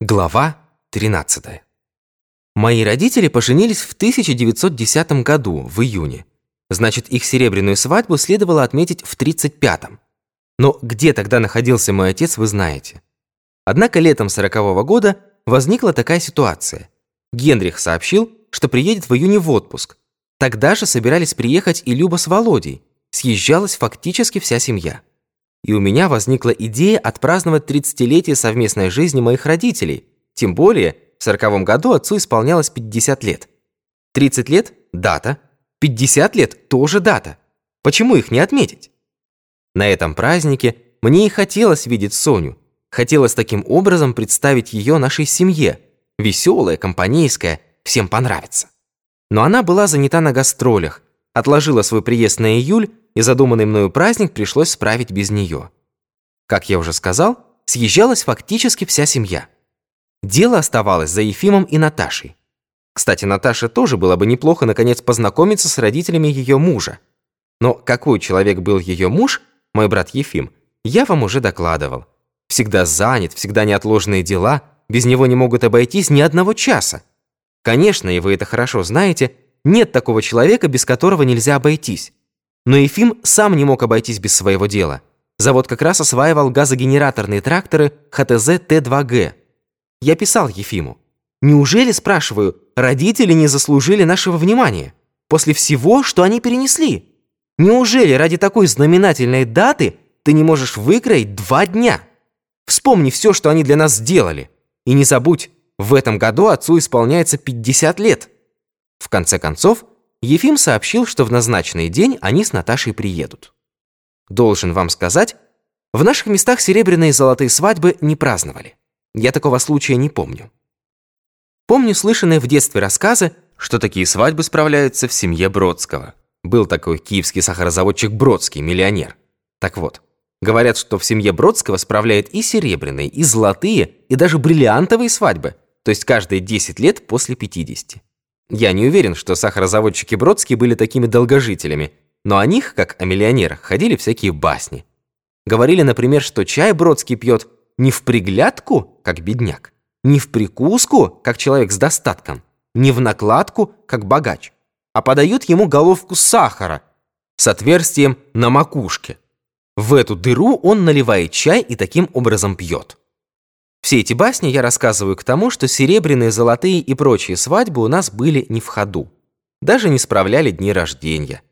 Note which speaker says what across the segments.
Speaker 1: Глава 13. Мои родители поженились в 1910 году, в июне. Значит, их серебряную свадьбу следовало отметить в 35-м. Но где тогда находился мой отец, вы знаете. Однако летом 40-го года возникла такая ситуация. Генрих сообщил, что приедет в июне в отпуск. Тогда же собирались приехать и Люба с Володей. Съезжалась фактически вся семья и у меня возникла идея отпраздновать 30-летие совместной жизни моих родителей, тем более в 40 году отцу исполнялось 50 лет. 30 лет – дата, 50 лет – тоже дата. Почему их не отметить? На этом празднике мне и хотелось видеть Соню, хотелось таким образом представить ее нашей семье, веселая, компанейская, всем понравится. Но она была занята на гастролях, отложила свой приезд на июль и задуманный мною праздник пришлось справить без нее. Как я уже сказал, съезжалась фактически вся семья. Дело оставалось за Ефимом и Наташей. Кстати, Наташе тоже было бы неплохо наконец познакомиться с родителями ее мужа. Но какой человек был ее муж, мой брат Ефим, я вам уже докладывал. Всегда занят, всегда неотложные дела, без него не могут обойтись ни одного часа. Конечно, и вы это хорошо знаете, нет такого человека, без которого нельзя обойтись. Но Ефим сам не мог обойтись без своего дела. Завод как раз осваивал газогенераторные тракторы ХТЗ Т-2Г. Я писал Ефиму. Неужели, спрашиваю, родители не заслужили нашего внимания? После всего, что они перенесли? Неужели ради такой знаменательной даты ты не можешь выкроить два дня? Вспомни все, что они для нас сделали. И не забудь, в этом году отцу исполняется 50 лет. В конце концов, Ефим сообщил, что в назначенный день они с Наташей приедут. Должен вам сказать, в наших местах серебряные и золотые свадьбы не праздновали. Я такого случая не помню. Помню слышанные в детстве рассказы, что такие свадьбы справляются в семье Бродского. Был такой киевский сахарозаводчик Бродский, миллионер. Так вот, говорят, что в семье Бродского справляют и серебряные, и золотые, и даже бриллиантовые свадьбы, то есть каждые 10 лет после 50. Я не уверен, что сахарозаводчики Бродские были такими долгожителями, но о них, как о миллионерах, ходили всякие басни. Говорили, например, что чай Бродский пьет не в приглядку, как бедняк, не в прикуску, как человек с достатком, не в накладку, как богач, а подают ему головку сахара с отверстием на макушке. В эту дыру он наливает чай и таким образом пьет. Все эти басни я рассказываю к тому, что серебряные, золотые и прочие свадьбы у нас были не в ходу. Даже не справляли дни рождения.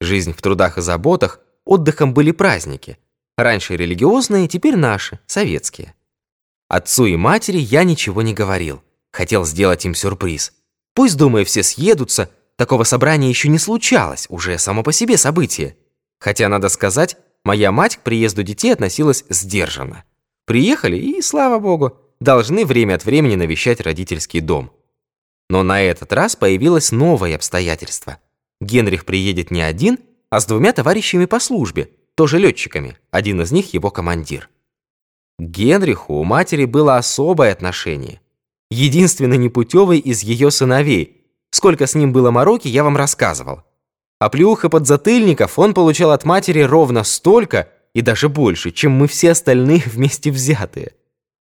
Speaker 1: Жизнь в трудах и заботах, отдыхом были праздники. Раньше религиозные, теперь наши, советские. Отцу и матери я ничего не говорил. Хотел сделать им сюрприз. Пусть, думаю, все съедутся, такого собрания еще не случалось, уже само по себе событие. Хотя, надо сказать, моя мать к приезду детей относилась сдержанно. Приехали и, слава богу, должны время от времени навещать родительский дом. Но на этот раз появилось новое обстоятельство. Генрих приедет не один, а с двумя товарищами по службе, тоже летчиками, один из них его командир. К Генриху у матери было особое отношение. Единственный непутевый из ее сыновей. Сколько с ним было мороки, я вам рассказывал. А плюх и подзатыльников он получал от матери ровно столько, и даже больше, чем мы все остальные вместе взятые.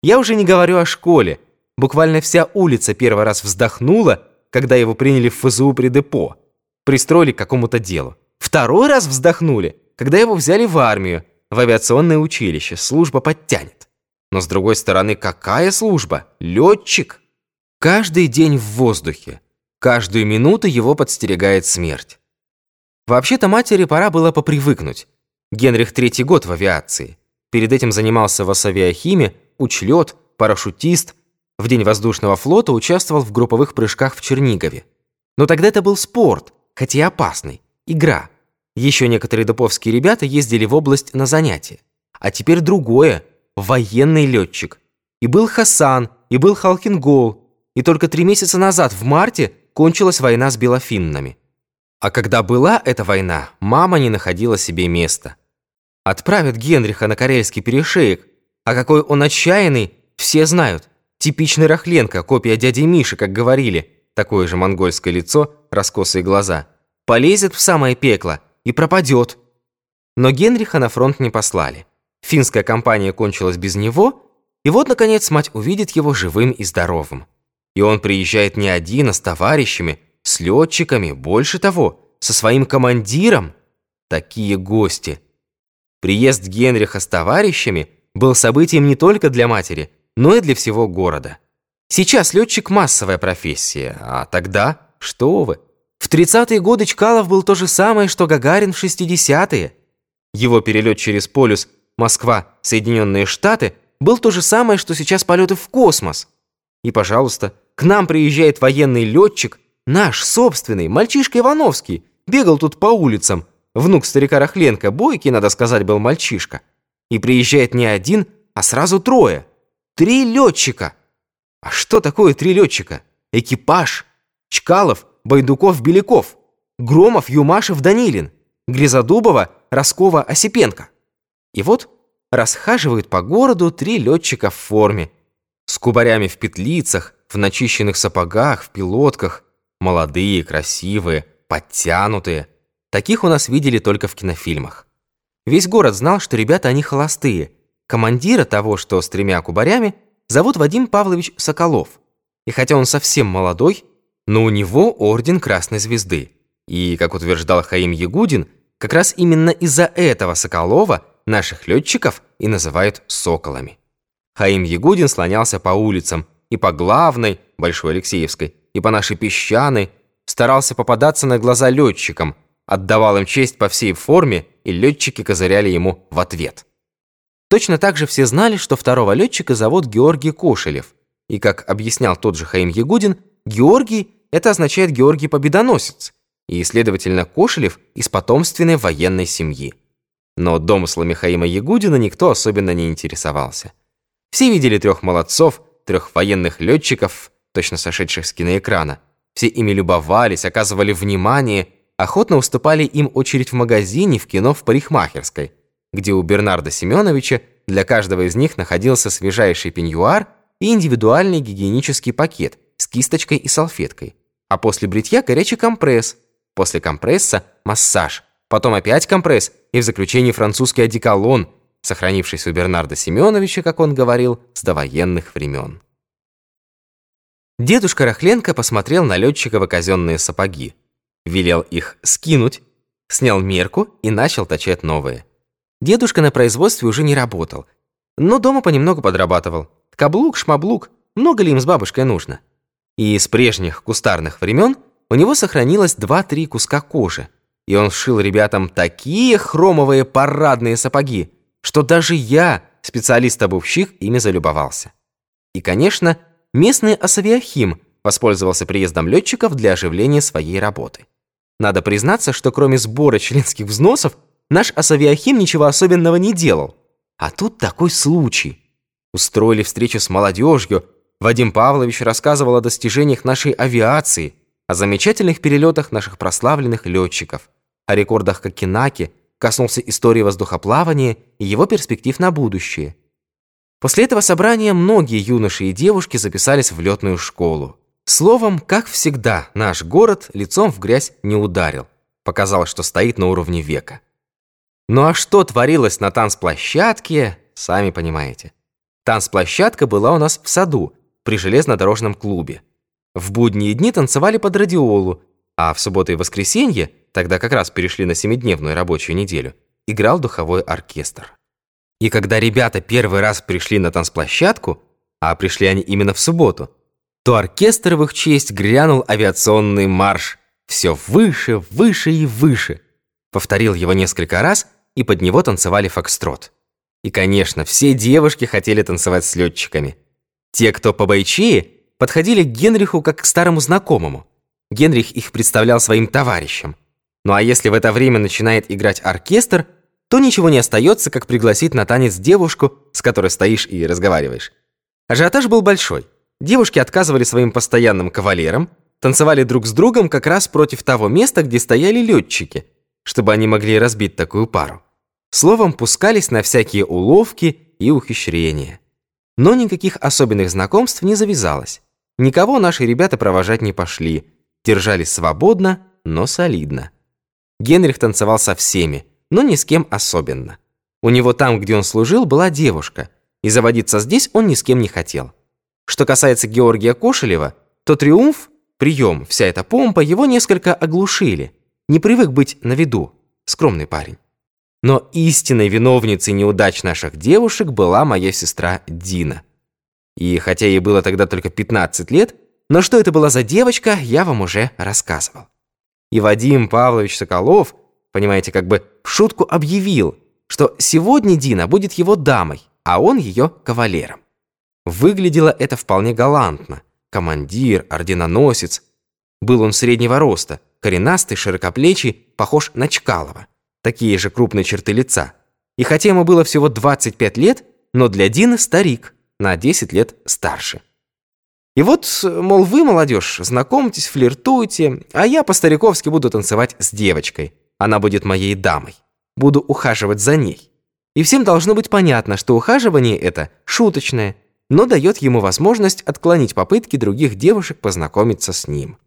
Speaker 1: Я уже не говорю о школе. Буквально вся улица первый раз вздохнула, когда его приняли в ФЗУ при депо. Пристроили к какому-то делу. Второй раз вздохнули, когда его взяли в армию, в авиационное училище, служба подтянет. Но с другой стороны, какая служба? Летчик. Каждый день в воздухе. Каждую минуту его подстерегает смерть. Вообще-то матери пора было попривыкнуть. Генрих третий год в авиации. Перед этим занимался в авиахиме, учлет, парашютист. В день воздушного флота участвовал в групповых прыжках в Чернигове. Но тогда это был спорт, хотя и опасный, игра. Еще некоторые доповские ребята ездили в область на занятия. А теперь другое, военный летчик. И был Хасан, и был Халкингол. И только три месяца назад, в марте, кончилась война с белофиннами. А когда была эта война, мама не находила себе места. Отправят Генриха на Карельский перешеек, а какой он отчаянный, все знают. Типичный Рахленко, копия дяди Миши, как говорили. Такое же монгольское лицо, раскосые глаза. Полезет в самое пекло и пропадет. Но Генриха на фронт не послали. Финская кампания кончилась без него, И вот, наконец, мать увидит его живым и здоровым. И он приезжает не один, а с товарищами, с летчиками, больше того, со своим командиром. Такие гости. Приезд Генриха с товарищами был событием не только для матери, но и для всего города. Сейчас летчик массовая профессия, а тогда, что вы, в 30-е годы Чкалов был то же самое, что Гагарин в 60-е. Его перелет через полюс Москва, Соединенные Штаты был то же самое, что сейчас полеты в космос. И, пожалуйста, к нам приезжает военный летчик, наш собственный, мальчишка Ивановский, бегал тут по улицам, внук старика Рахленко, бойкий, надо сказать, был мальчишка. И приезжает не один, а сразу трое. Три летчика. А что такое три летчика? Экипаж. Чкалов, Байдуков, Беляков. Громов, Юмашев, Данилин. Грязодубова, Роскова, Осипенко. И вот расхаживают по городу три летчика в форме. С кубарями в петлицах, в начищенных сапогах, в пилотках. Молодые, красивые, подтянутые. Таких у нас видели только в кинофильмах. Весь город знал, что ребята они холостые. Командира того, что с тремя кубарями, зовут Вадим Павлович Соколов. И хотя он совсем молодой, но у него орден Красной Звезды. И, как утверждал Хаим Ягудин, как раз именно из-за этого Соколова наших летчиков и называют соколами. Хаим Ягудин слонялся по улицам и по главной, Большой Алексеевской, и по нашей песчаной, старался попадаться на глаза летчикам, отдавал им честь по всей форме, и летчики козыряли ему в ответ. Точно так же все знали, что второго летчика зовут Георгий Кошелев. И, как объяснял тот же Хаим Ягудин, Георгий – это означает Георгий Победоносец, и, следовательно, Кошелев из потомственной военной семьи. Но домыслами Хаима Ягудина никто особенно не интересовался. Все видели трех молодцов, трех военных летчиков, точно сошедших с киноэкрана. Все ими любовались, оказывали внимание, охотно уступали им очередь в магазине, в кино, в парикмахерской где у Бернарда Семеновича для каждого из них находился свежайший пеньюар и индивидуальный гигиенический пакет с кисточкой и салфеткой. А после бритья горячий компресс, после компресса массаж, потом опять компресс и в заключении французский одеколон, сохранившийся у Бернарда Семеновича, как он говорил, с довоенных времен. Дедушка Рахленко посмотрел на летчикова казенные сапоги, велел их скинуть, снял мерку и начал точать новые. Дедушка на производстве уже не работал, но дома понемногу подрабатывал. Каблук, шмаблук, много ли им с бабушкой нужно? И с прежних кустарных времен у него сохранилось два-три куска кожи, и он сшил ребятам такие хромовые парадные сапоги, что даже я, специалист-обувщик, ими залюбовался. И, конечно, местный Асавиахим воспользовался приездом летчиков для оживления своей работы. Надо признаться, что кроме сбора членских взносов, Наш Асавиахим ничего особенного не делал. А тут такой случай. Устроили встречу с молодежью. Вадим Павлович рассказывал о достижениях нашей авиации, о замечательных перелетах наших прославленных летчиков, о рекордах Кокенаки, коснулся истории воздухоплавания и его перспектив на будущее. После этого собрания многие юноши и девушки записались в летную школу. Словом, как всегда, наш город лицом в грязь не ударил. Показалось, что стоит на уровне века. Ну а что творилось на танцплощадке, сами понимаете. Танцплощадка была у нас в саду, при железнодорожном клубе. В будние дни танцевали под радиолу, а в субботу и воскресенье, тогда как раз перешли на семидневную рабочую неделю, играл духовой оркестр. И когда ребята первый раз пришли на танцплощадку, а пришли они именно в субботу, то оркестр в их честь грянул авиационный марш. Все выше, выше и выше. Повторил его несколько раз – и под него танцевали фокстрот. И, конечно, все девушки хотели танцевать с летчиками. Те, кто побойчее, подходили к Генриху как к старому знакомому. Генрих их представлял своим товарищам. Ну а если в это время начинает играть оркестр, то ничего не остается, как пригласить на танец девушку, с которой стоишь и разговариваешь. Ажиотаж был большой. Девушки отказывали своим постоянным кавалерам, танцевали друг с другом как раз против того места, где стояли летчики, чтобы они могли разбить такую пару. Словом, пускались на всякие уловки и ухищрения. Но никаких особенных знакомств не завязалось. Никого наши ребята провожать не пошли. Держались свободно, но солидно. Генрих танцевал со всеми, но ни с кем особенно. У него там, где он служил, была девушка. и заводиться здесь он ни с кем не хотел. Что касается Георгия Кошелева, то триумф, прием, вся эта помпа его несколько оглушили. Не привык быть на виду, скромный парень. Но истинной виновницей неудач наших девушек была моя сестра Дина. И хотя ей было тогда только 15 лет, но что это была за девочка, я вам уже рассказывал. И Вадим Павлович Соколов, понимаете, как бы в шутку объявил, что сегодня Дина будет его дамой, а он ее кавалером. Выглядело это вполне галантно. Командир, орденоносец. Был он среднего роста, коренастый, широкоплечий, похож на Чкалова. Такие же крупные черты лица. И хотя ему было всего 25 лет, но для Дины старик, на 10 лет старше. И вот, мол, вы, молодежь, знакомьтесь, флиртуйте, а я по-стариковски буду танцевать с девочкой. Она будет моей дамой. Буду ухаживать за ней. И всем должно быть понятно, что ухаживание это шуточное – но дает ему возможность отклонить попытки других девушек познакомиться с ним.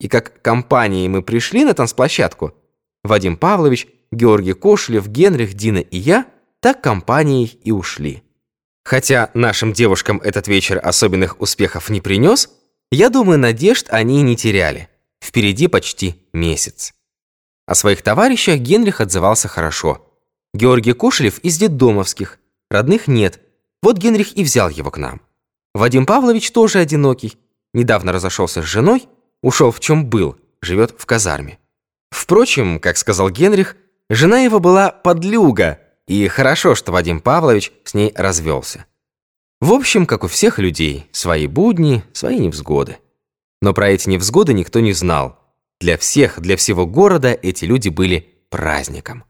Speaker 1: И как компанией мы пришли на танцплощадку, Вадим Павлович, Георгий Кошелев, Генрих, Дина и я, так компанией и ушли. Хотя нашим девушкам этот вечер особенных успехов не принес, я думаю, надежд они не теряли. Впереди почти месяц. О своих товарищах Генрих отзывался хорошо. Георгий Кошелев из детдомовских, родных нет – вот Генрих и взял его к нам. Вадим Павлович тоже одинокий. Недавно разошелся с женой, ушел в чем был, живет в казарме. Впрочем, как сказал Генрих, жена его была подлюга, и хорошо, что Вадим Павлович с ней развелся. В общем, как у всех людей, свои будни, свои невзгоды. Но про эти невзгоды никто не знал. Для всех, для всего города эти люди были праздником.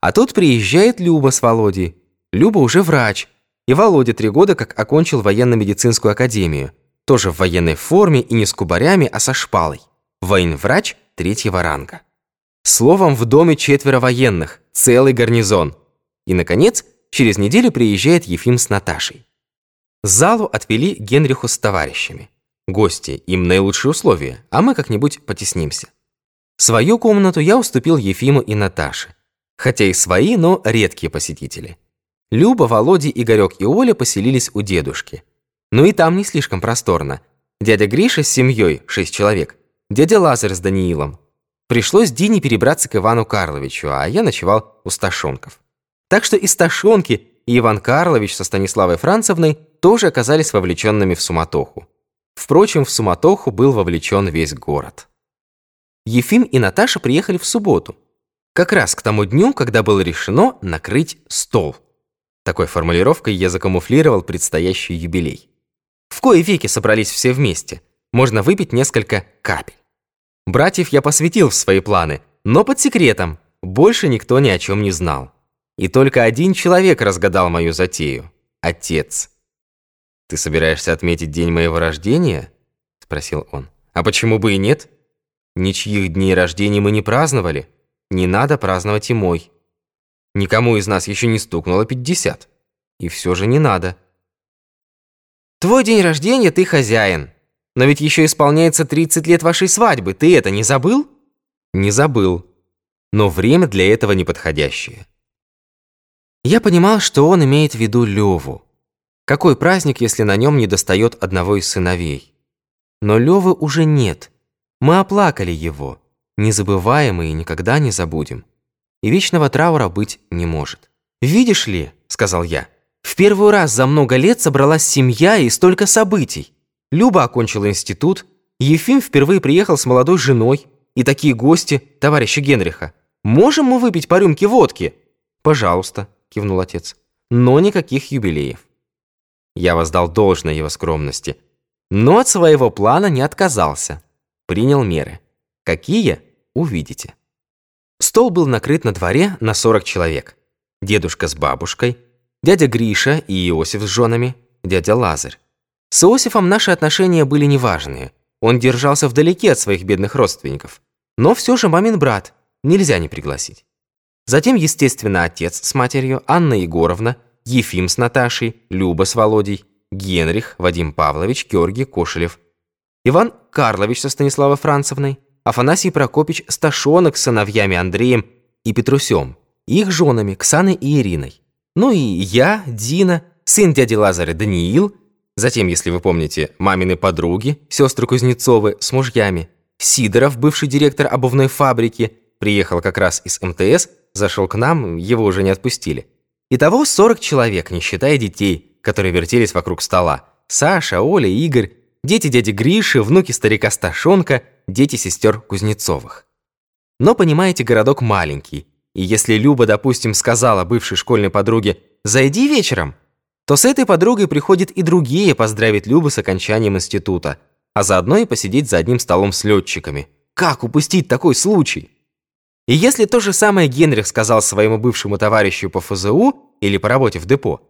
Speaker 1: А тут приезжает Люба с Володей. Люба уже врач, и Володя три года как окончил военно-медицинскую академию. Тоже в военной форме и не с кубарями, а со шпалой. Военврач третьего ранга. Словом, в доме четверо военных, целый гарнизон. И, наконец, через неделю приезжает Ефим с Наташей. Залу отвели Генриху с товарищами. Гости, им наилучшие условия, а мы как-нибудь потеснимся. Свою комнату я уступил Ефиму и Наташе. Хотя и свои, но редкие посетители. Люба, Володя, Игорек и Оля поселились у дедушки. Но и там не слишком просторно. Дядя Гриша с семьей, шесть человек, дядя Лазарь с Даниилом. Пришлось Дине перебраться к Ивану Карловичу, а я ночевал у Сташонков. Так что и Сташонки, и Иван Карлович со Станиславой Францевной тоже оказались вовлеченными в суматоху. Впрочем, в суматоху был вовлечен весь город. Ефим и Наташа приехали в субботу. Как раз к тому дню, когда было решено накрыть стол. Такой формулировкой я закамуфлировал предстоящий юбилей. В кои веки собрались все вместе. Можно выпить несколько капель. Братьев я посвятил в свои планы, но под секретом. Больше никто ни о чем не знал. И только один человек разгадал мою затею. Отец. «Ты собираешься отметить день моего рождения?» Спросил он. «А почему бы и нет? Ничьих дней рождения мы не праздновали. Не надо праздновать и мой». Никому из нас еще не стукнуло 50. И все же не надо. Твой день рождения, ты хозяин. Но ведь еще исполняется 30 лет вашей свадьбы. Ты это не забыл? Не забыл. Но время для этого неподходящее. Я понимал, что он имеет в виду Леву. Какой праздник, если на нем не достает одного из сыновей? Но Левы уже нет. Мы оплакали его. Незабываемый и никогда не забудем и вечного траура быть не может. «Видишь ли», — сказал я, — «в первый раз за много лет собралась семья и столько событий. Люба окончила институт, Ефим впервые приехал с молодой женой, и такие гости, товарища Генриха. Можем мы выпить по рюмке водки?» «Пожалуйста», — кивнул отец, — «но никаких юбилеев». Я воздал должное его скромности, но от своего плана не отказался. Принял меры. Какие? Увидите. Стол был накрыт на дворе на 40 человек. Дедушка с бабушкой, дядя Гриша и Иосиф с женами, дядя Лазарь. С Иосифом наши отношения были неважные. Он держался вдалеке от своих бедных родственников. Но все же мамин брат, нельзя не пригласить. Затем, естественно, отец с матерью, Анна Егоровна, Ефим с Наташей, Люба с Володей, Генрих, Вадим Павлович, Георгий Кошелев, Иван Карлович со Станиславой Францевной, Афанасий Прокопич Сташонок с сыновьями Андреем и Петрусем, их женами Ксаной и Ириной. Ну и я, Дина, сын дяди Лазаря Даниил, затем, если вы помните, мамины подруги, сестры Кузнецовы с мужьями, Сидоров, бывший директор обувной фабрики, приехал как раз из МТС, зашел к нам, его уже не отпустили. Итого 40 человек, не считая детей, которые вертелись вокруг стола. Саша, Оля, Игорь, дети дяди Гриши, внуки старика Сташонка, дети сестер Кузнецовых. Но, понимаете, городок маленький, и если Люба, допустим, сказала бывшей школьной подруге «Зайди вечером», то с этой подругой приходят и другие поздравить Любу с окончанием института, а заодно и посидеть за одним столом с летчиками. Как упустить такой случай? И если то же самое Генрих сказал своему бывшему товарищу по ФЗУ или по работе в депо,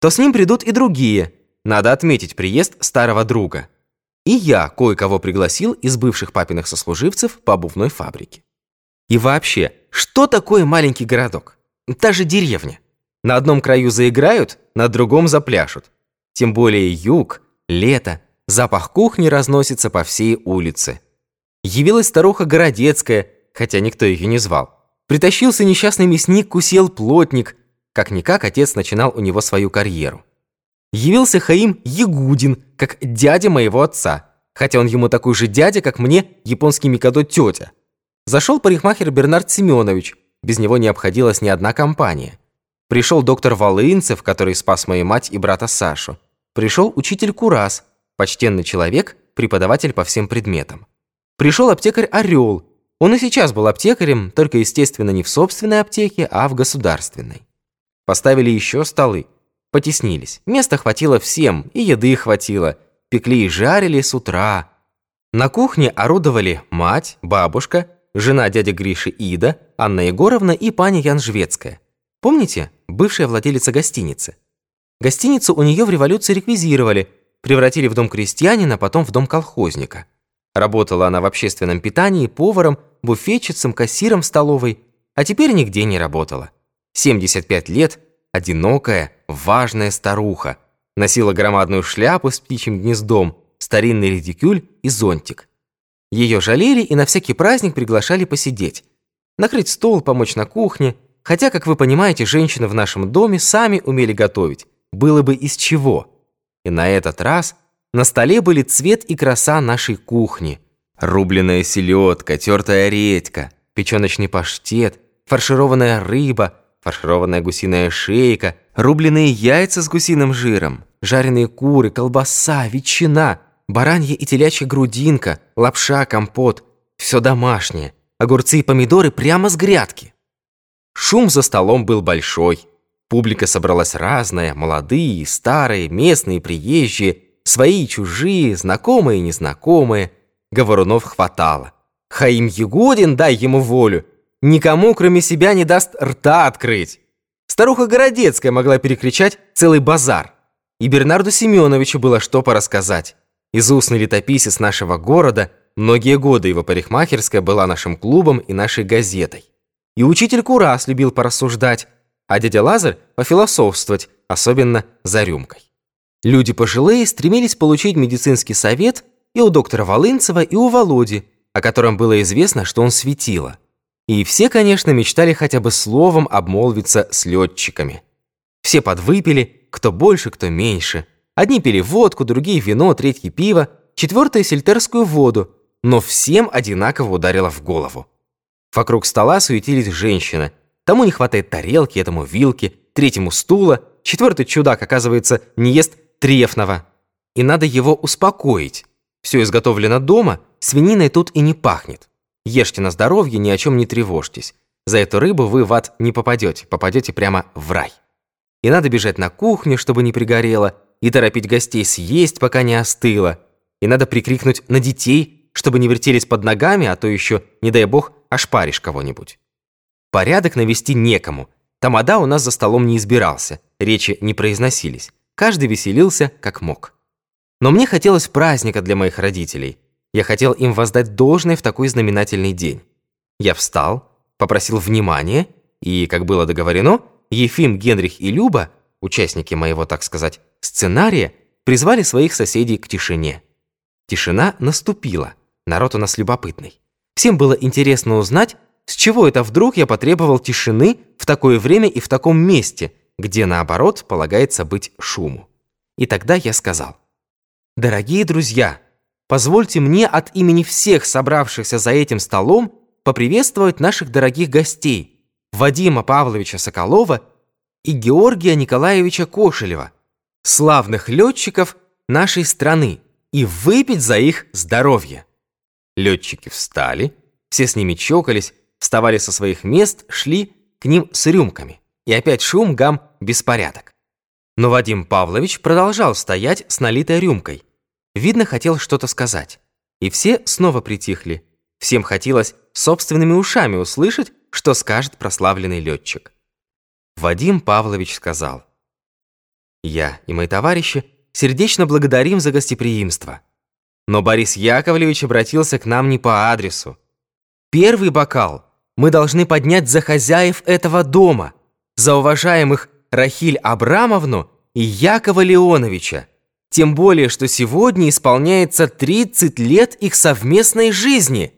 Speaker 1: то с ним придут и другие. Надо отметить приезд старого друга. И я кое-кого пригласил из бывших папиных сослуживцев по обувной фабрике. И вообще, что такое маленький городок? Та же деревня. На одном краю заиграют, на другом запляшут. Тем более юг, лето, запах кухни разносится по всей улице. Явилась старуха Городецкая – хотя никто ее не звал. Притащился несчастный мясник, кусел плотник. Как-никак отец начинал у него свою карьеру. Явился Хаим Ягудин, как дядя моего отца, хотя он ему такой же дядя, как мне японский Микадо тетя. Зашел парикмахер Бернард Семенович, без него не обходилась ни одна компания. Пришел доктор Волынцев, который спас мою мать и брата Сашу. Пришел учитель Курас, почтенный человек, преподаватель по всем предметам. Пришел аптекарь Орел, он и сейчас был аптекарем, только, естественно, не в собственной аптеке, а в государственной. Поставили еще столы. Потеснились. Места хватило всем, и еды хватило. Пекли и жарили с утра. На кухне орудовали мать, бабушка, жена дяди Гриши Ида, Анна Егоровна и паня Янжвецкая. Помните, бывшая владелица гостиницы? Гостиницу у нее в революции реквизировали, превратили в дом крестьянина, потом в дом колхозника. Работала она в общественном питании поваром, буфетчицем, кассиром в столовой, а теперь нигде не работала. 75 лет, одинокая, важная старуха. Носила громадную шляпу с птичьим гнездом, старинный редикюль и зонтик. Ее жалели и на всякий праздник приглашали посидеть. Накрыть стол, помочь на кухне. Хотя, как вы понимаете, женщины в нашем доме сами умели готовить. Было бы из чего. И на этот раз на столе были цвет и краса нашей кухни. Рубленная селедка, тертая редька, печеночный паштет, фаршированная рыба, фаршированная гусиная шейка, рубленые яйца с гусиным жиром, жареные куры, колбаса, ветчина, баранья и телячья грудинка, лапша, компот. Все домашнее. Огурцы и помидоры прямо с грядки. Шум за столом был большой. Публика собралась разная, молодые, старые, местные, приезжие – Свои чужие, знакомые незнакомые. Говорунов хватало. Хаим Ягудин, дай ему волю. Никому, кроме себя, не даст рта открыть. Старуха Городецкая могла перекричать целый базар. И Бернарду Семеновичу было что порассказать. Изустный летописец нашего города, многие годы его парикмахерская была нашим клубом и нашей газетой. И учитель Курас любил порассуждать, а дядя Лазарь пофилософствовать, особенно за рюмкой. Люди пожилые стремились получить медицинский совет и у доктора Волынцева, и у Володи, о котором было известно, что он светило. И все, конечно, мечтали хотя бы словом обмолвиться с летчиками. Все подвыпили, кто больше, кто меньше. Одни пили водку, другие вино, третьи пиво, четвертые сельтерскую воду, но всем одинаково ударило в голову. Вокруг стола суетились женщины. Тому не хватает тарелки, этому вилки, третьему стула, четвертый чудак, оказывается, не ест трефного. И надо его успокоить. Все изготовлено дома, свининой тут и не пахнет. Ешьте на здоровье, ни о чем не тревожьтесь. За эту рыбу вы в ад не попадете, попадете прямо в рай. И надо бежать на кухню, чтобы не пригорело, и торопить гостей съесть, пока не остыло. И надо прикрикнуть на детей, чтобы не вертелись под ногами, а то еще, не дай бог, ошпаришь кого-нибудь. Порядок навести некому. Тамада у нас за столом не избирался, речи не произносились. Каждый веселился, как мог. Но мне хотелось праздника для моих родителей. Я хотел им воздать должное в такой знаменательный день. Я встал, попросил внимания, и, как было договорено, Ефим, Генрих и Люба, участники моего, так сказать, сценария, призвали своих соседей к тишине. Тишина наступила, народ у нас любопытный. Всем было интересно узнать, с чего это вдруг я потребовал тишины в такое время и в таком месте – где, наоборот, полагается быть шуму. И тогда я сказал, «Дорогие друзья, позвольте мне от имени всех собравшихся за этим столом поприветствовать наших дорогих гостей, Вадима Павловича Соколова и Георгия Николаевича Кошелева, славных летчиков нашей страны, и выпить за их здоровье». Летчики встали, все с ними чокались, вставали со своих мест, шли к ним с рюмками. И опять шум, гам, беспорядок. Но Вадим Павлович продолжал стоять с налитой рюмкой. Видно, хотел что-то сказать. И все снова притихли. Всем хотелось собственными ушами услышать, что скажет прославленный летчик. Вадим Павлович сказал. «Я и мои товарищи сердечно благодарим за гостеприимство. Но Борис Яковлевич обратился к нам не по адресу. Первый бокал мы должны поднять за хозяев этого дома, за уважаемых Рахиль Абрамовну и Якова Леоновича, тем более, что сегодня исполняется 30 лет их совместной жизни.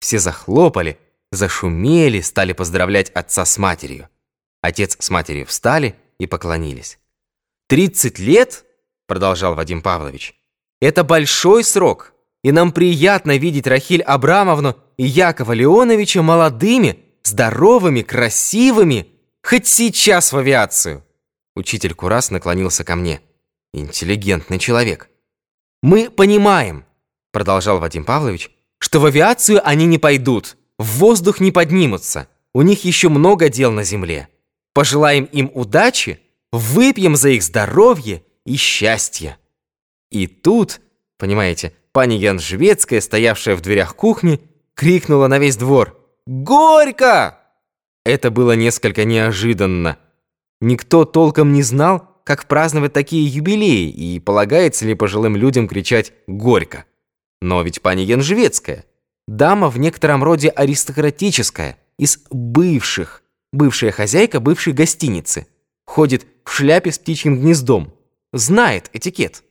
Speaker 1: Все захлопали, зашумели, стали поздравлять отца с матерью. Отец с матерью встали и поклонились. «Тридцать лет?» – продолжал Вадим Павлович. «Это большой срок, и нам приятно видеть Рахиль Абрамовну и Якова Леоновича молодыми, здоровыми, красивыми, хоть сейчас в авиацию». Учитель Курас наклонился ко мне. «Интеллигентный человек». «Мы понимаем», – продолжал Вадим Павлович, «что в авиацию они не пойдут, в воздух не поднимутся, у них еще много дел на земле. Пожелаем им удачи, выпьем за их здоровье и счастье». И тут, понимаете, пани Янжвецкая, стоявшая в дверях кухни, крикнула на весь двор «Горько!». Это было несколько неожиданно. Никто толком не знал, как праздновать такие юбилеи, и полагается ли пожилым людям кричать «Горько!». Но ведь пани Янжвецкая, дама в некотором роде аристократическая, из бывших, бывшая хозяйка бывшей гостиницы, ходит в шляпе с птичьим гнездом, знает этикет.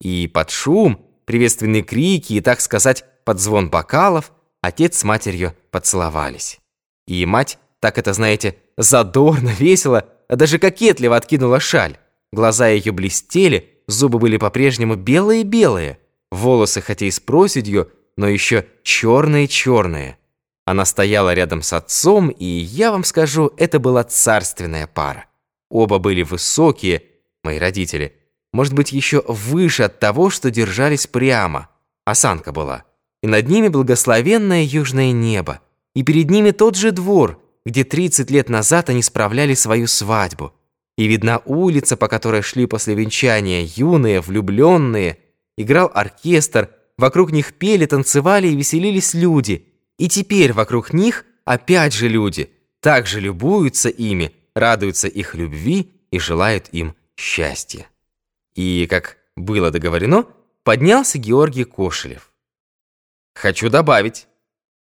Speaker 1: И под шум, приветственные крики и, так сказать, под звон бокалов отец с матерью поцеловались. И мать, так это знаете, задорно, весело, а даже кокетливо откинула шаль. Глаза ее блестели, зубы были по-прежнему белые-белые, волосы хотя и с проседью, но еще черные-черные. Она стояла рядом с отцом, и я вам скажу, это была царственная пара. Оба были высокие, мои родители, может быть, еще выше от того, что держались прямо. Осанка была. И над ними благословенное южное небо. И перед ними тот же двор, где 30 лет назад они справляли свою свадьбу. И видна улица, по которой шли после венчания юные, влюбленные. Играл оркестр, вокруг них пели, танцевали и веселились люди. И теперь вокруг них опять же люди, также любуются ими, радуются их любви и желают им счастья. И, как было договорено, поднялся Георгий Кошелев. Хочу добавить,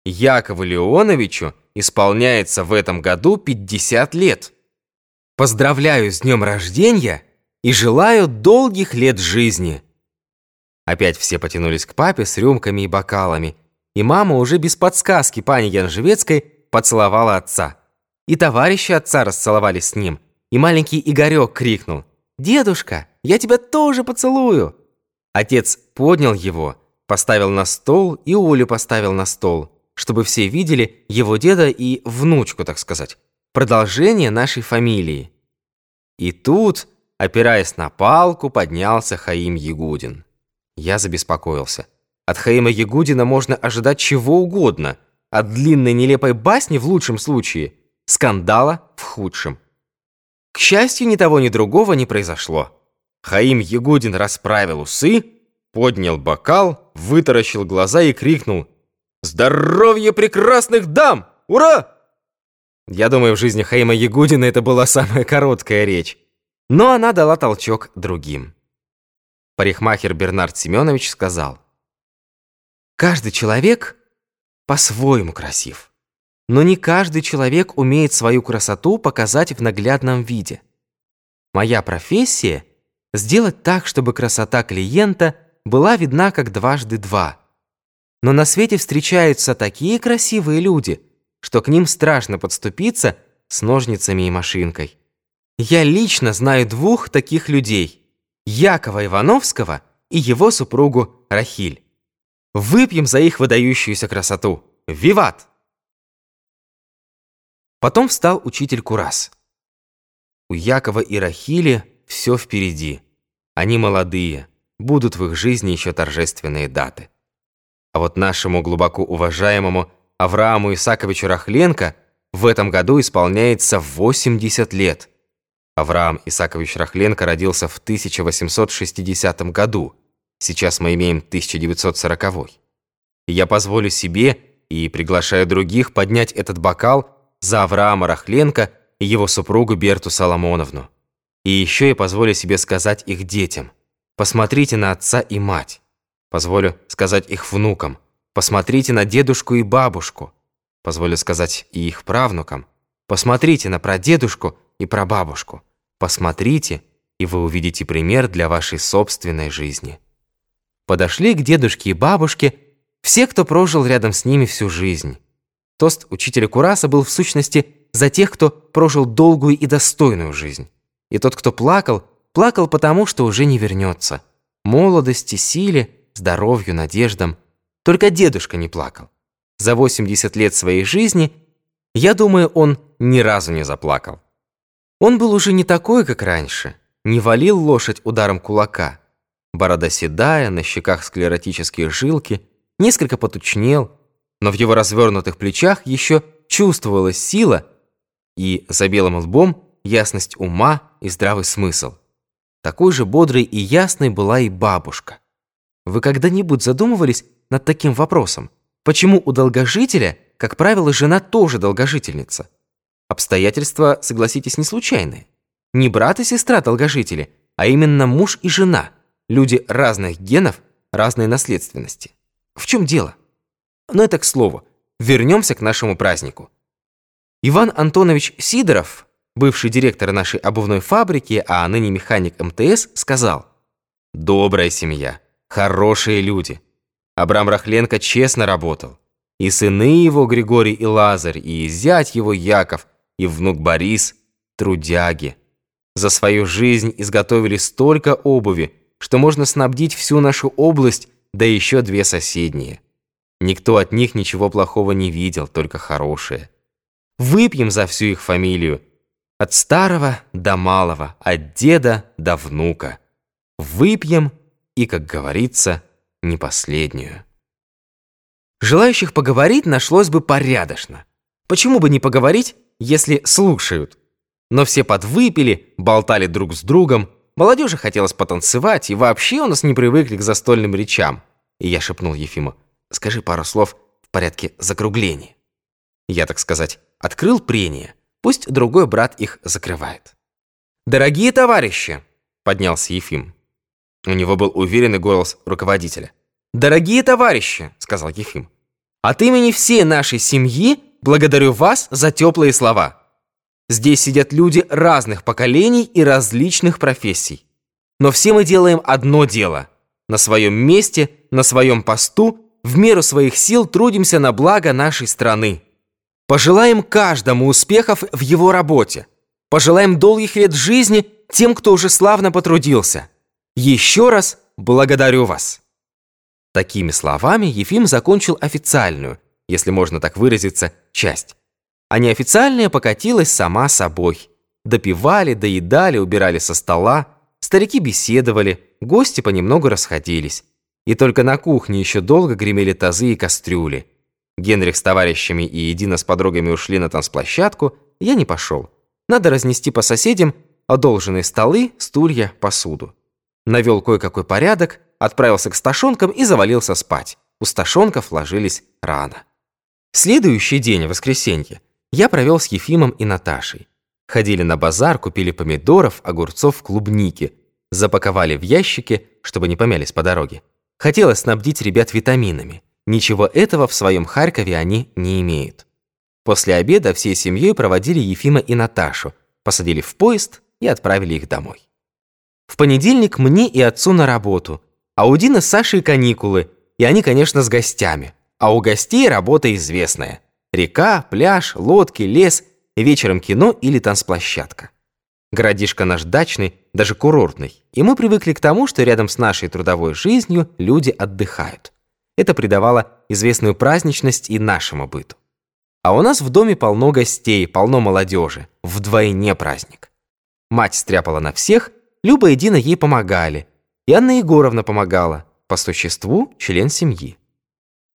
Speaker 1: Якову Леоновичу исполняется в этом году 50 лет. Поздравляю с днем рождения и желаю долгих лет жизни. Опять все потянулись к папе с рюмками и бокалами, и мама уже без подсказки пани Янжевецкой поцеловала отца. И товарищи отца расцеловались с ним, и маленький Игорек крикнул «Дедушка, я тебя тоже поцелую!» Отец поднял его, поставил на стол и Олю поставил на стол, чтобы все видели его деда и внучку, так сказать, продолжение нашей фамилии. И тут, опираясь на палку, поднялся Хаим Ягудин. Я забеспокоился. От Хаима Ягудина можно ожидать чего угодно, от длинной нелепой басни в лучшем случае, скандала в худшем. К счастью, ни того, ни другого не произошло. Хаим Ягудин расправил усы, поднял бокал, вытаращил глаза и крикнул «Здоровье прекрасных дам! Ура!» Я думаю, в жизни Хаима Ягудина это была самая короткая речь, но она дала толчок другим. Парикмахер Бернард Семенович сказал «Каждый человек по-своему красив, но не каждый человек умеет свою красоту показать в наглядном виде. Моя профессия — сделать так, чтобы красота клиента была видна как дважды два. Но на свете встречаются такие красивые люди, что к ним страшно подступиться с ножницами и машинкой. Я лично знаю двух таких людей. Якова Ивановского и его супругу Рахиль. Выпьем за их выдающуюся красоту. Виват! Потом встал учитель Курас. У Якова и Рахили все впереди. Они молодые, будут в их жизни еще торжественные даты. А вот нашему глубоко уважаемому Аврааму Исаковичу Рахленко в этом году исполняется 80 лет. Авраам Исакович Рахленко родился в 1860 году. Сейчас мы имеем 1940. Я позволю себе и приглашаю других поднять этот бокал за Авраама Рахленко и его супругу Берту Соломоновну. И еще я позволю себе сказать их детям. Посмотрите на отца и мать. Позволю сказать их внукам. Посмотрите на дедушку и бабушку. Позволю сказать и их правнукам. Посмотрите на прадедушку и прабабушку. Посмотрите, и вы увидите пример для вашей собственной жизни. Подошли к дедушке и бабушке все, кто прожил рядом с ними всю жизнь. Тост учителя Кураса был в сущности за тех, кто прожил долгую и достойную жизнь. И тот, кто плакал, плакал потому, что уже не вернется. Молодости, силе, здоровью, надеждам. Только дедушка не плакал. За 80 лет своей жизни, я думаю, он ни разу не заплакал. Он был уже не такой, как раньше, не валил лошадь ударом кулака. Борода седая, на щеках склеротические жилки, несколько потучнел, но в его развернутых плечах еще чувствовалась сила и за белым лбом ясность ума и здравый смысл. Такой же бодрой и ясной была и бабушка. Вы когда-нибудь задумывались над таким вопросом? Почему у долгожителя, как правило, жена тоже долгожительница? Обстоятельства, согласитесь, не случайные. Не брат и сестра долгожители, а именно муж и жена. Люди разных генов, разной наследственности. В чем дело? Но это к слову. Вернемся к нашему празднику. Иван Антонович Сидоров, бывший директор нашей обувной фабрики, а ныне механик МТС, сказал «Добрая семья, хорошие люди. Абрам Рахленко честно работал. И сыны его, Григорий и Лазарь, и зять его, Яков – и внук Борис – трудяги. За свою жизнь изготовили столько обуви, что можно снабдить всю нашу область, да еще две соседние. Никто от них ничего плохого не видел, только хорошее. Выпьем за всю их фамилию. От старого до малого, от деда до внука. Выпьем и, как говорится, не последнюю. Желающих поговорить нашлось бы порядочно. Почему бы не поговорить если слушают. Но все подвыпили, болтали друг с другом, молодежи хотелось потанцевать, и вообще у нас не привыкли к застольным речам. И я шепнул Ефиму, скажи пару слов в порядке закругления. Я, так сказать, открыл прения, пусть другой брат их закрывает. «Дорогие товарищи!» — поднялся Ефим. У него был уверенный голос руководителя. «Дорогие товарищи!» — сказал Ефим. «От имени всей нашей семьи Благодарю вас за теплые слова. Здесь сидят люди разных поколений и различных профессий. Но все мы делаем одно дело. На своем месте, на своем посту, в меру своих сил трудимся на благо нашей страны. Пожелаем каждому успехов в его работе. Пожелаем долгих лет жизни тем, кто уже славно потрудился. Еще раз благодарю вас. Такими словами Ефим закончил официальную, если можно так выразиться, часть. А неофициальная покатилась сама собой. Допивали, доедали, убирали со стола, старики беседовали, гости понемногу расходились. И только на кухне еще долго гремели тазы и кастрюли. Генрих с товарищами и Едина с подругами ушли на танцплощадку, я не пошел. Надо разнести по соседям одолженные столы, стулья, посуду. Навел кое-какой порядок, отправился к сташонкам и завалился спать. У сташонков ложились рано. Следующий день, воскресенье, я провел с Ефимом и Наташей. Ходили на базар, купили помидоров, огурцов, клубники. Запаковали в ящики, чтобы не помялись по дороге. Хотелось снабдить ребят витаминами. Ничего этого в своем Харькове они не имеют. После обеда всей семьей проводили Ефима и Наташу, посадили в поезд и отправили их домой. В понедельник мне и отцу на работу, а у Дины с Сашей каникулы, и они, конечно, с гостями – а у гостей работа известная. Река, пляж, лодки, лес, вечером кино или танцплощадка. Городишко наш дачный, даже курортный. И мы привыкли к тому, что рядом с нашей трудовой жизнью люди отдыхают. Это придавало известную праздничность и нашему быту. А у нас в доме полно гостей, полно молодежи. Вдвойне праздник. Мать стряпала на всех, Люба и Дина ей помогали. И Анна Егоровна помогала. По существу член семьи.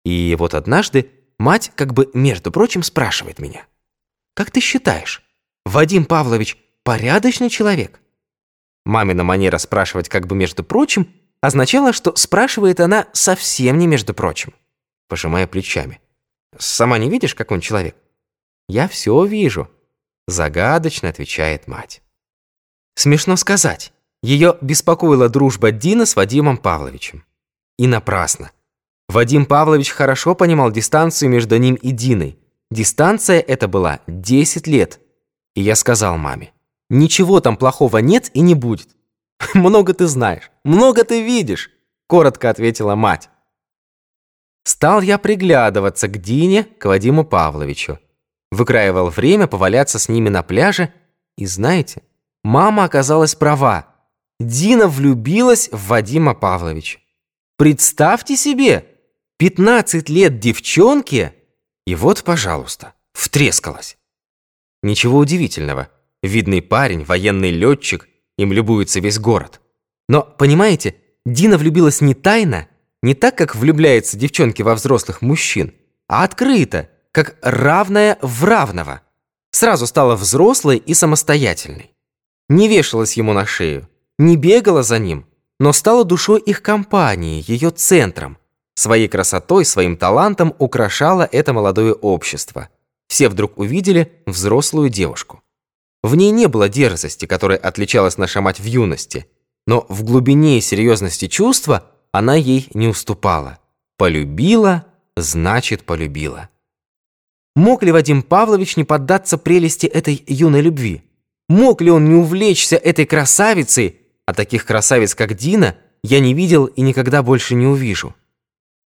Speaker 1: И вот однажды мать как бы, между прочим, спрашивает меня. «Как ты считаешь, Вадим Павлович порядочный человек?» Мамина манера спрашивать как бы между прочим означала, что спрашивает она совсем не между прочим. Пожимая плечами. «Сама не видишь, как он человек?» «Я все вижу», — загадочно отвечает мать. Смешно сказать, ее беспокоила дружба Дина с Вадимом Павловичем. И напрасно. Вадим Павлович хорошо понимал дистанцию между ним и Диной. Дистанция эта была 10 лет. И я сказал маме, ничего там плохого нет и не будет. «Много ты знаешь, много ты видишь», — коротко ответила мать. Стал я приглядываться к Дине, к Вадиму Павловичу. Выкраивал время поваляться с ними на пляже. И знаете, мама оказалась права. Дина влюбилась в Вадима Павловича. Представьте себе, 15 лет девчонке, и вот, пожалуйста, втрескалась. Ничего удивительного. Видный парень, военный летчик, им любуется весь город. Но, понимаете, Дина влюбилась не тайно, не так, как влюбляются девчонки во взрослых мужчин, а открыто, как равная в равного. Сразу стала взрослой и самостоятельной. Не вешалась ему на шею, не бегала за ним, но стала душой их компании, ее центром. Своей красотой, своим талантом украшала это молодое общество. Все вдруг увидели взрослую девушку. В ней не было дерзости, которая отличалась наша мать в юности, но в глубине и серьезности чувства она ей не уступала. Полюбила, значит полюбила. Мог ли Вадим Павлович не поддаться прелести этой юной любви? Мог ли он не увлечься этой красавицей, а таких красавиц, как Дина, я не видел и никогда больше не увижу?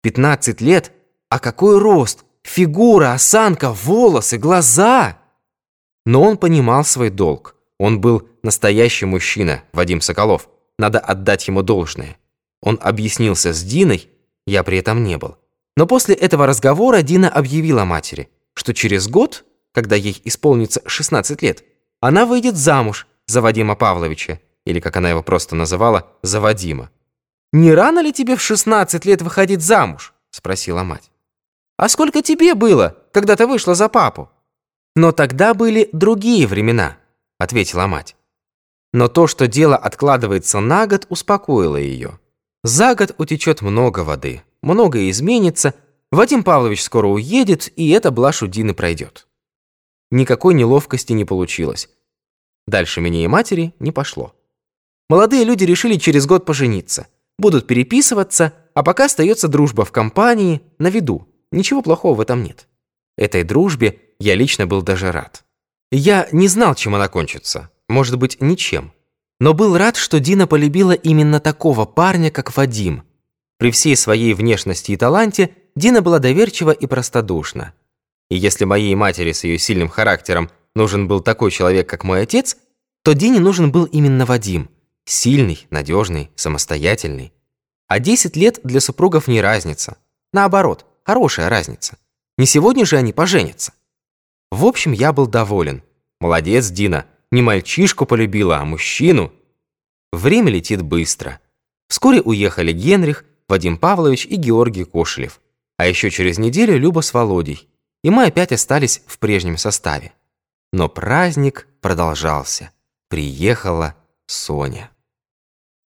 Speaker 1: 15 лет, а какой рост, фигура, осанка, волосы, глаза! Но он понимал свой долг. Он был настоящий мужчина, Вадим Соколов. Надо отдать ему должное. Он объяснился с Диной, я при этом не был. Но после этого разговора Дина объявила матери, что через год, когда ей исполнится 16 лет, она выйдет замуж за Вадима Павловича, или, как она его просто называла, за Вадима. «Не рано ли тебе в 16 лет выходить замуж?» – спросила мать. «А сколько тебе было, когда ты вышла за папу?» «Но тогда были другие времена», – ответила мать. Но то, что дело откладывается на год, успокоило ее. За год утечет много воды, многое изменится, Вадим Павлович скоро уедет, и эта блажь у Дины пройдет. Никакой неловкости не получилось. Дальше меня и матери не пошло. Молодые люди решили через год пожениться. Будут переписываться, а пока остается дружба в компании, на виду. Ничего плохого в этом нет. Этой дружбе я лично был даже рад. Я не знал, чем она кончится. Может быть, ничем. Но был рад, что Дина полюбила именно такого парня, как Вадим. При всей своей внешности и таланте Дина была доверчива и простодушна. И если моей матери с ее сильным характером нужен был такой человек, как мой отец, то Дине нужен был именно Вадим. Сильный, надежный, самостоятельный. А 10 лет для супругов не разница. Наоборот, хорошая разница. Не сегодня же они поженятся. В общем, я был доволен. Молодец, Дина не мальчишку полюбила, а мужчину. Время летит быстро. Вскоре уехали Генрих, Вадим Павлович и Георгий Кошелев. А еще через неделю Люба с Володей. И мы опять остались в прежнем составе. Но праздник продолжался. Приехала Соня.